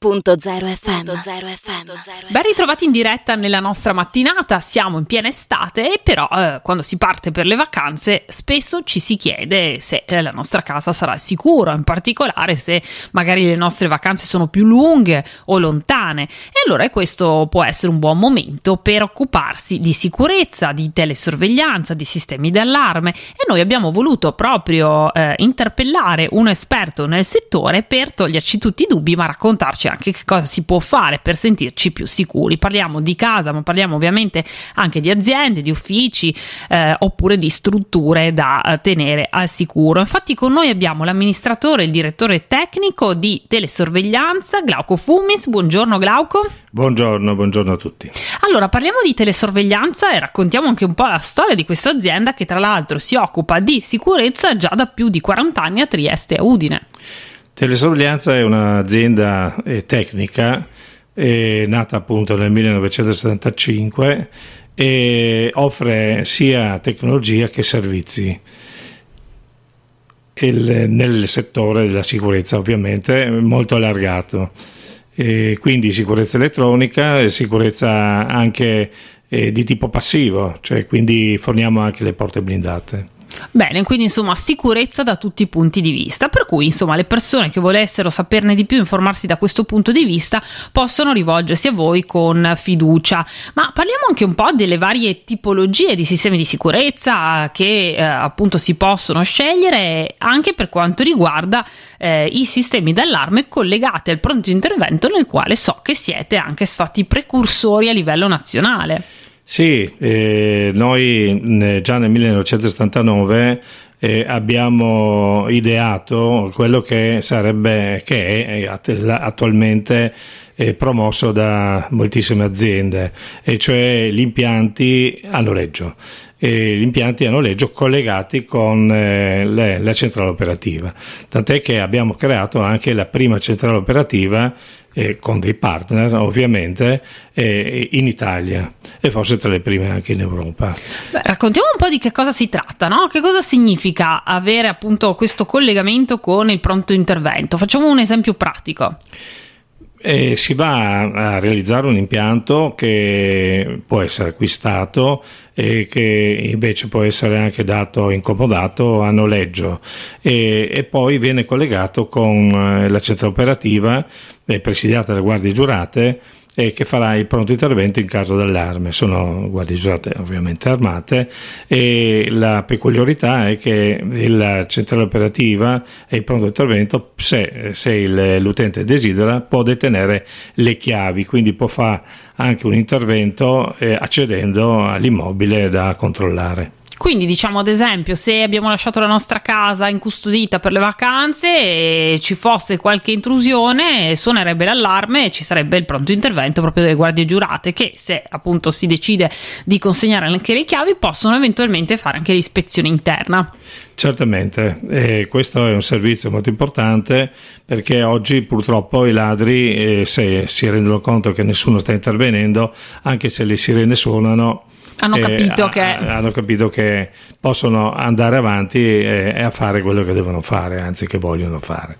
FM. Ben ritrovati in diretta nella nostra mattinata, siamo in piena estate, però eh, quando si parte per le vacanze spesso ci si chiede se eh, la nostra casa sarà sicura, in particolare se magari le nostre vacanze sono più lunghe o lontane. E allora questo può essere un buon momento per occuparsi di sicurezza, di telesorveglianza, di sistemi d'allarme e noi abbiamo voluto proprio eh, interpellare un esperto nel settore per toglierci tutti i dubbi ma raccontarci anche che cosa si può fare per sentirci più sicuri. Parliamo di casa, ma parliamo ovviamente anche di aziende, di uffici eh, oppure di strutture da eh, tenere al sicuro. Infatti con noi abbiamo l'amministratore, il direttore tecnico di telesorveglianza, Glauco Fumis. Buongiorno Glauco. Buongiorno, buongiorno a tutti. Allora, parliamo di telesorveglianza e raccontiamo anche un po' la storia di questa azienda che tra l'altro si occupa di sicurezza già da più di 40 anni a Trieste e a Udine. Telesorveglianza è un'azienda eh, tecnica eh, nata appunto nel 1975 e offre sia tecnologia che servizi. Il, nel settore della sicurezza ovviamente molto allargato. E quindi sicurezza elettronica e sicurezza anche eh, di tipo passivo cioè quindi forniamo anche le porte blindate Bene, quindi insomma sicurezza da tutti i punti di vista, per cui insomma le persone che volessero saperne di più, informarsi da questo punto di vista, possono rivolgersi a voi con fiducia. Ma parliamo anche un po' delle varie tipologie di sistemi di sicurezza che eh, appunto si possono scegliere anche per quanto riguarda eh, i sistemi d'allarme collegati al pronto intervento nel quale so che siete anche stati precursori a livello nazionale. Sì, eh, noi già nel 1979 eh, abbiamo ideato quello che sarebbe, che è attualmente eh, promosso da moltissime aziende, e cioè gli impianti a noleggio. E gli impianti a noleggio collegati con eh, le, la centrale operativa. Tant'è che abbiamo creato anche la prima centrale operativa eh, con dei partner ovviamente eh, in Italia e forse tra le prime anche in Europa. Beh, raccontiamo un po' di che cosa si tratta, no? che cosa significa avere appunto questo collegamento con il pronto intervento. Facciamo un esempio pratico. E si va a realizzare un impianto che può essere acquistato e che invece può essere anche dato incomodato a noleggio. E, e poi viene collegato con eh, la centrale operativa presidiata da guardie giurate e che farà il pronto intervento in caso d'allarme. Sono guardie giurate ovviamente armate e la peculiarità è che la centrale operativa e il pronto intervento, se, se il, l'utente desidera, può detenere le chiavi, quindi può fare anche un intervento eh, accedendo all'immobile da controllare. Quindi diciamo ad esempio se abbiamo lasciato la nostra casa incustodita per le vacanze e ci fosse qualche intrusione suonerebbe l'allarme e ci sarebbe il pronto intervento proprio delle guardie giurate che se appunto si decide di consegnare anche le chiavi possono eventualmente fare anche l'ispezione interna. Certamente, e questo è un servizio molto importante perché oggi purtroppo i ladri, eh, se si rendono conto che nessuno sta intervenendo, anche se le sirene suonano, hanno capito, che... hanno capito che possono andare avanti e, e, a fare quello che devono fare, anzi che vogliono fare.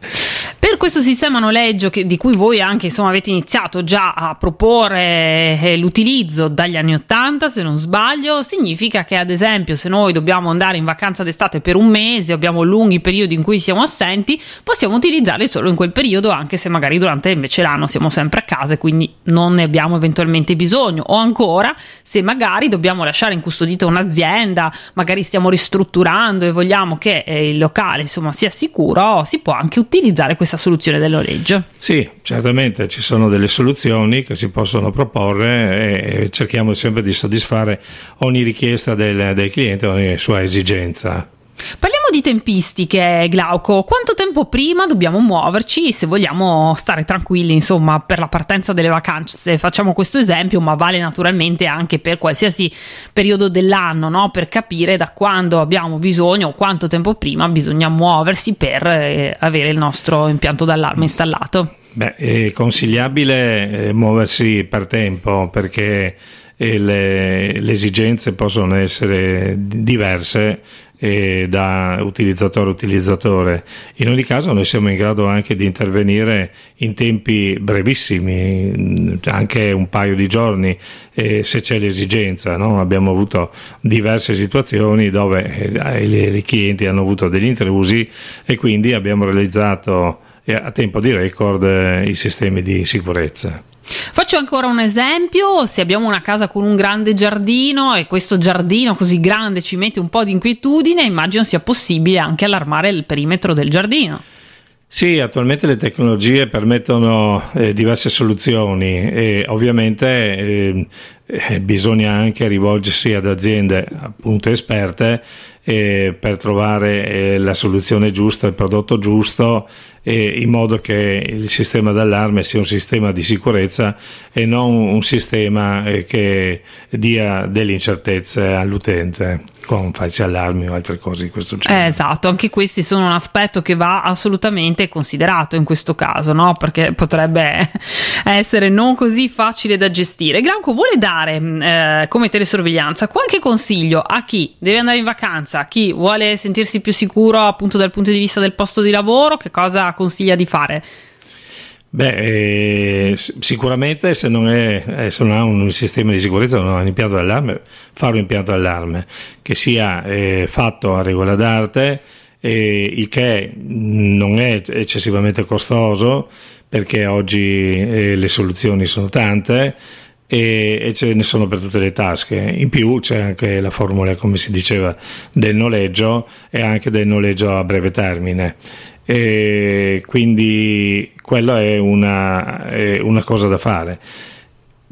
Questo sistema noleggio che, di cui voi anche insomma, avete iniziato già a proporre eh, l'utilizzo dagli anni 80, se non sbaglio, significa che ad esempio se noi dobbiamo andare in vacanza d'estate per un mese, abbiamo lunghi periodi in cui siamo assenti, possiamo utilizzarli solo in quel periodo, anche se magari durante invece l'anno siamo sempre a casa e quindi non ne abbiamo eventualmente bisogno. O ancora, se magari dobbiamo lasciare incustodita un'azienda, magari stiamo ristrutturando e vogliamo che eh, il locale insomma sia sicuro, si può anche utilizzare questa soluzione del noleggio. Sì, certamente ci sono delle soluzioni che si possono proporre e cerchiamo sempre di soddisfare ogni richiesta del, del cliente, ogni sua esigenza. Parliamo di tempistiche, Glauco. Quanto tempo prima dobbiamo muoverci se vogliamo stare tranquilli, insomma, per la partenza delle vacanze? Facciamo questo esempio, ma vale naturalmente anche per qualsiasi periodo dell'anno, no? Per capire da quando abbiamo bisogno o quanto tempo prima bisogna muoversi per eh, avere il nostro impianto d'allarme installato. Beh, è consigliabile eh, muoversi per tempo perché eh, le, le esigenze possono essere diverse eh, da utilizzatore a utilizzatore. In ogni caso noi siamo in grado anche di intervenire in tempi brevissimi, anche un paio di giorni eh, se c'è l'esigenza. No? Abbiamo avuto diverse situazioni dove eh, i clienti hanno avuto degli intrusi e quindi abbiamo realizzato eh, a tempo di record eh, i sistemi di sicurezza. Faccio ancora un esempio, se abbiamo una casa con un grande giardino e questo giardino così grande ci mette un po' di inquietudine, immagino sia possibile anche allarmare il perimetro del giardino. Sì, attualmente le tecnologie permettono eh, diverse soluzioni e ovviamente eh, eh bisogna anche rivolgersi ad aziende appunto esperte eh, per trovare eh, la soluzione giusta, il prodotto giusto, eh, in modo che il sistema d'allarme sia un sistema di sicurezza e non un sistema eh, che dia delle incertezze all'utente con falsi allarmi o altre cose di questo genere. Esatto, anche questi sono un aspetto che va assolutamente considerato in questo caso, no? perché potrebbe essere non così facile da gestire. Glauco vuole dare eh, come telesorveglianza qualche consiglio a chi deve andare in vacanza chi vuole sentirsi più sicuro appunto dal punto di vista del posto di lavoro, che cosa consiglia di fare? Beh, eh, sicuramente se non, è, eh, se non, ha un sistema di sicurezza, non ha un impianto d'allarme, fare un impianto d'allarme che sia eh, fatto a regola d'arte, il che non è eccessivamente costoso perché oggi eh, le soluzioni sono tante e, e, ce ne sono per tutte le tasche. In più c'è anche la formula, come si diceva, del noleggio e anche del noleggio a breve termine. E quindi quella è una, è una cosa da fare.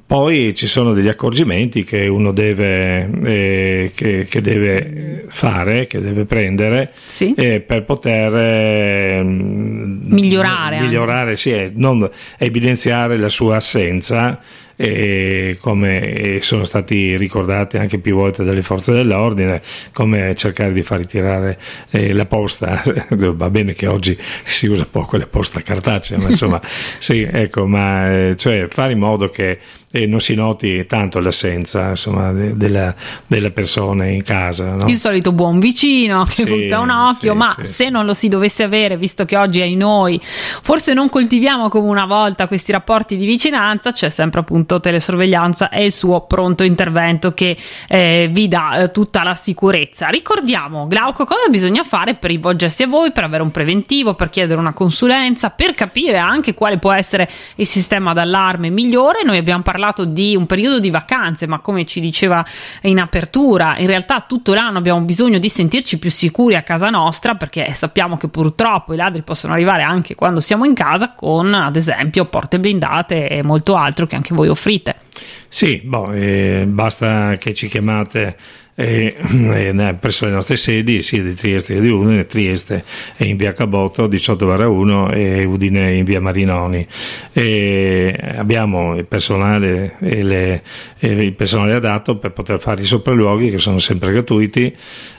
Poi ci sono degli accorgimenti che uno deve, eh, che, che deve fare, che deve prendere sì. eh, per poter eh, migliorare, migliorare sì, non evidenziare la sua assenza e come sono stati ricordati anche più volte dalle forze dell'ordine, come cercare di far ritirare eh, la posta, va bene che oggi si usa poco la posta cartacea, ma insomma sì, ecco, ma eh, cioè fare in modo che eh, non si noti tanto l'assenza insomma, de, della, della, persona in casa. No? Il solito buon vicino che sì, butta un occhio, sì, ma sì, se non lo si dovesse avere, visto che oggi ai noi forse non coltiviamo come una volta questi rapporti di vicinanza, c'è sempre appunto appunto telesorveglianza e il suo pronto intervento che eh, vi dà eh, tutta la sicurezza. Ricordiamo, Glauco, cosa bisogna fare per rivolgersi a voi, per avere un preventivo, per chiedere una consulenza, per capire anche quale può essere il sistema d'allarme migliore. Noi abbiamo parlato di un periodo di vacanze, ma come ci diceva in apertura, in realtà tutto l'anno abbiamo bisogno di sentirci più sicuri a casa nostra perché sappiamo che purtroppo i ladri possono arrivare anche quando siamo in casa con ad esempio porte blindate e molto altro che anche voi offrite. Sì, boh, eh, basta che ci chiamate eh, eh, presso le nostre sedi, sia di Trieste che di Udine, Trieste è in via Cabotto 18-1 e Udine in via Marinoni. E abbiamo il personale, le, il personale adatto per poter fare i sopralluoghi che sono sempre gratuiti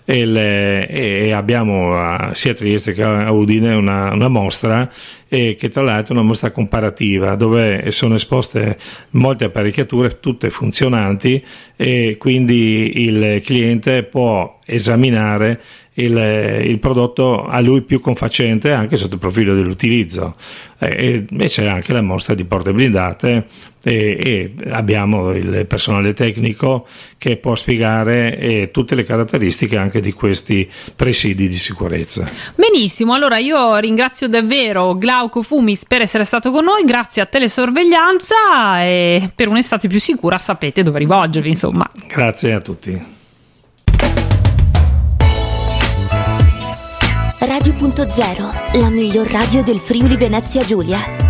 e, le, e abbiamo a, sia a Trieste che a Udine una, una mostra e che tra l'altro è una mostra comparativa dove sono esposte molte apparecchiature tutte funzionanti e quindi il cliente può esaminare il, il, prodotto a lui più confacente anche sotto il profilo dell'utilizzo. E, e c'è anche la mostra di porte blindate e, e abbiamo il personale tecnico che può spiegare eh, tutte le caratteristiche anche di questi presidi di sicurezza. Benissimo, allora io ringrazio davvero Glauco Fumis per essere stato con noi, grazie a Telesorveglianza e per un'estate più sicura sapete dove rivolgervi, insomma. Grazie a tutti. Radio.0, la miglior radio del Friuli Venezia Giulia.